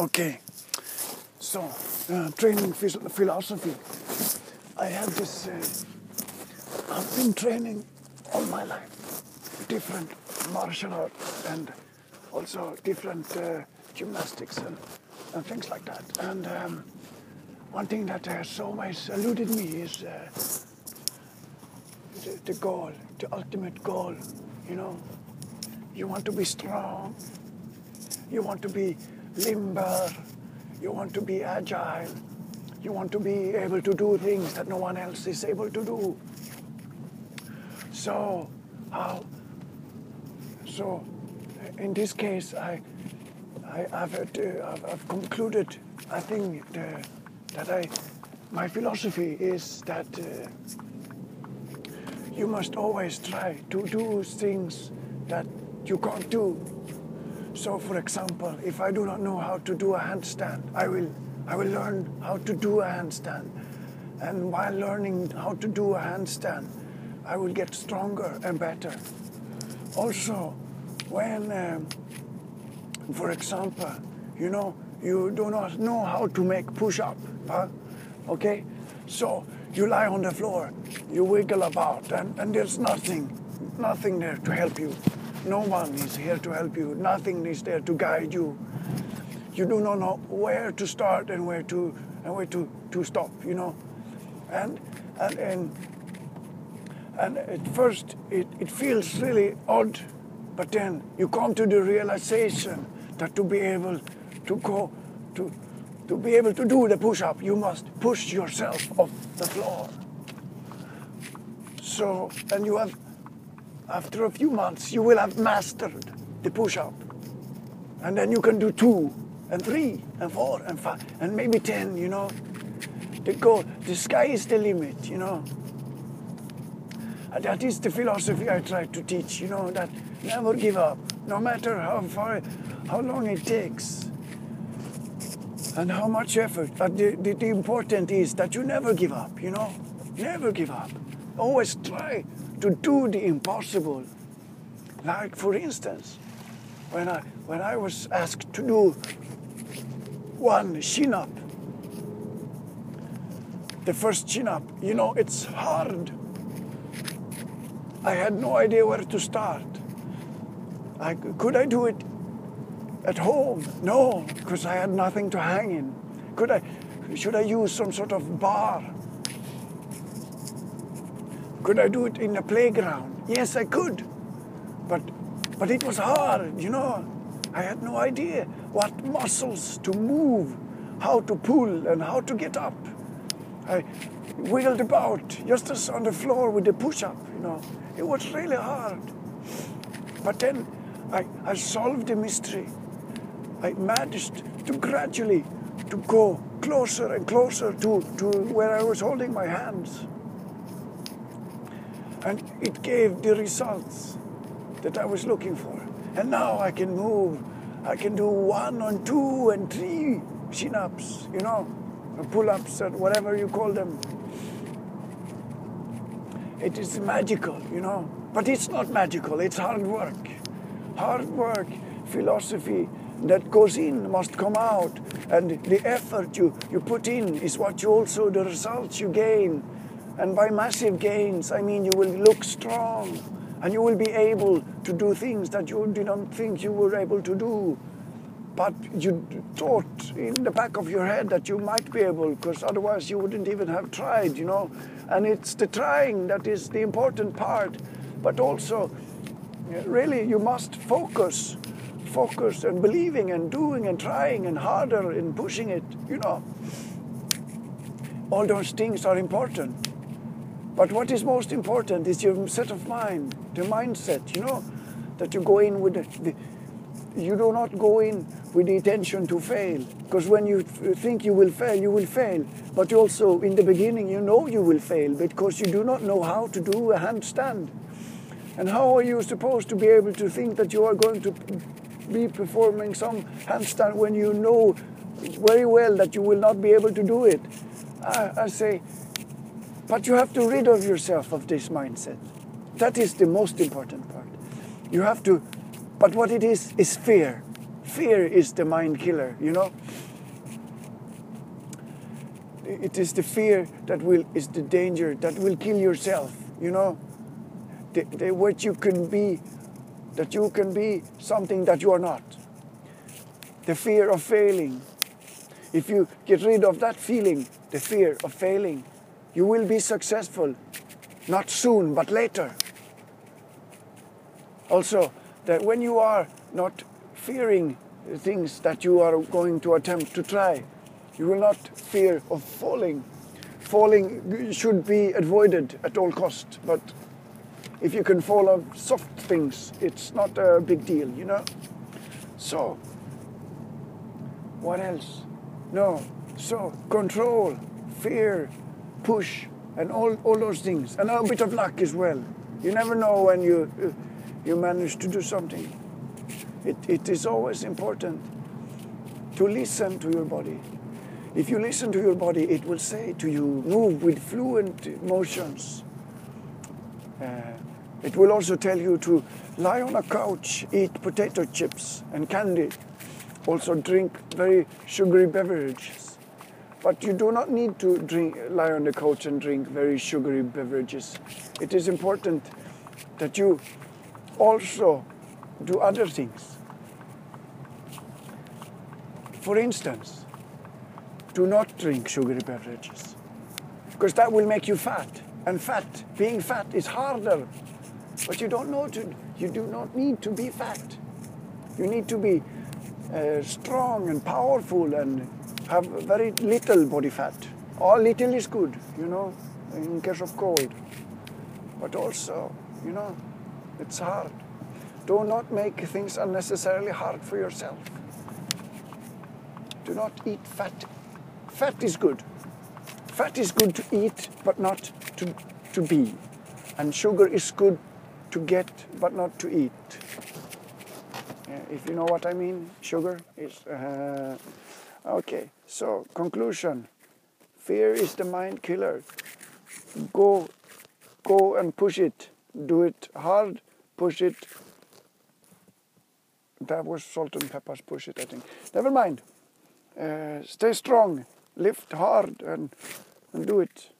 Okay, so uh, training philosophy. I have this. Uh, I've been training all my life, different martial arts and also different uh, gymnastics and, and things like that. And um, one thing that has always eluded me is uh, the, the goal, the ultimate goal. You know, you want to be strong, you want to be limber, you want to be agile, you want to be able to do things that no one else is able to do. So, how? So, in this case, I, I, have uh, concluded. I think the, that I, my philosophy is that uh, you must always try to do things that you can't do. So, for example, if I do not know how to do a handstand, I will, I will learn how to do a handstand. And while learning how to do a handstand, I will get stronger and better. Also, when, um, for example, you know, you do not know how to make push-up, huh? okay? So you lie on the floor, you wiggle about, and, and there's nothing, nothing there to help you. No one is here to help you. Nothing is there to guide you. You do not know where to start and where to and where to, to stop, you know. And and and, and at first it, it feels really odd, but then you come to the realization that to be able to go to to be able to do the push-up, you must push yourself off the floor. So, and you have after a few months, you will have mastered the push up. And then you can do two, and three, and four, and five, and maybe ten, you know. The goal, the sky is the limit, you know. And that is the philosophy I try to teach, you know, that never give up, no matter how far, how long it takes, and how much effort. But the, the, the important is that you never give up, you know, never give up. Always try to do the impossible. Like, for instance, when I, when I was asked to do one chin up, the first chin up, you know, it's hard. I had no idea where to start. I, could I do it at home? No, because I had nothing to hang in. Could I, should I use some sort of bar? Could I do it in the playground? Yes, I could. But, but it was hard, you know. I had no idea what muscles to move, how to pull, and how to get up. I wiggled about just as on the floor with the push-up, you know. It was really hard. But then I, I solved the mystery. I managed to gradually to go closer and closer to, to where I was holding my hands and it gave the results that I was looking for. And now I can move. I can do one and two and three chin ups, you know, pull ups and whatever you call them. It is magical, you know, but it's not magical, it's hard work. Hard work, philosophy that goes in must come out, and the effort you, you put in is what you also, the results you gain and by massive gains, I mean you will look strong and you will be able to do things that you didn't think you were able to do. But you thought in the back of your head that you might be able, because otherwise you wouldn't even have tried, you know. And it's the trying that is the important part. But also, really, you must focus, focus and believing and doing and trying and harder and pushing it, you know. All those things are important. But what is most important is your set of mind, the mindset, you know, that you go in with the, you do not go in with the intention to fail. Because when you think you will fail, you will fail. But also, in the beginning, you know you will fail because you do not know how to do a handstand. And how are you supposed to be able to think that you are going to be performing some handstand when you know very well that you will not be able to do it? I, I say, but you have to rid of yourself of this mindset. That is the most important part. You have to, but what it is, is fear. fear is the mind killer, you know. It is the fear that will is the danger that will kill yourself, you know. The, the, what you can be, that you can be something that you are not. The fear of failing. If you get rid of that feeling, the fear of failing, you will be successful. Not soon, but later. Also, that when you are not fearing things that you are going to attempt to try, you will not fear of falling. Falling should be avoided at all cost, but if you can fall on soft things, it's not a big deal, you know? So, what else? No. So, control, fear, push, and all, all those things. And a bit of luck as well. You never know when you, you manage to do something. It, it is always important to listen to your body. If you listen to your body, it will say to you, move with fluent motions. Uh, it will also tell you to lie on a couch, eat potato chips and candy. Also drink very sugary beverages. But you do not need to drink, lie on the couch and drink very sugary beverages. It is important that you also do other things. For instance, do not drink sugary beverages because that will make you fat. And fat, being fat is harder. But you don't know to, you do not need to be fat. You need to be uh, strong and powerful and have very little body fat. All little is good, you know, in case of cold. But also, you know, it's hard. Do not make things unnecessarily hard for yourself. Do not eat fat. Fat is good. Fat is good to eat, but not to, to be. And sugar is good to get, but not to eat. if you know what I mean, sugar is. Uh, okay, so conclusion fear is the mind killer. Go, go and push it. Do it hard, push it. That was Salt-N-Pepa's, push it, I think. Never mind. Uh, stay strong, lift hard, and, and do it.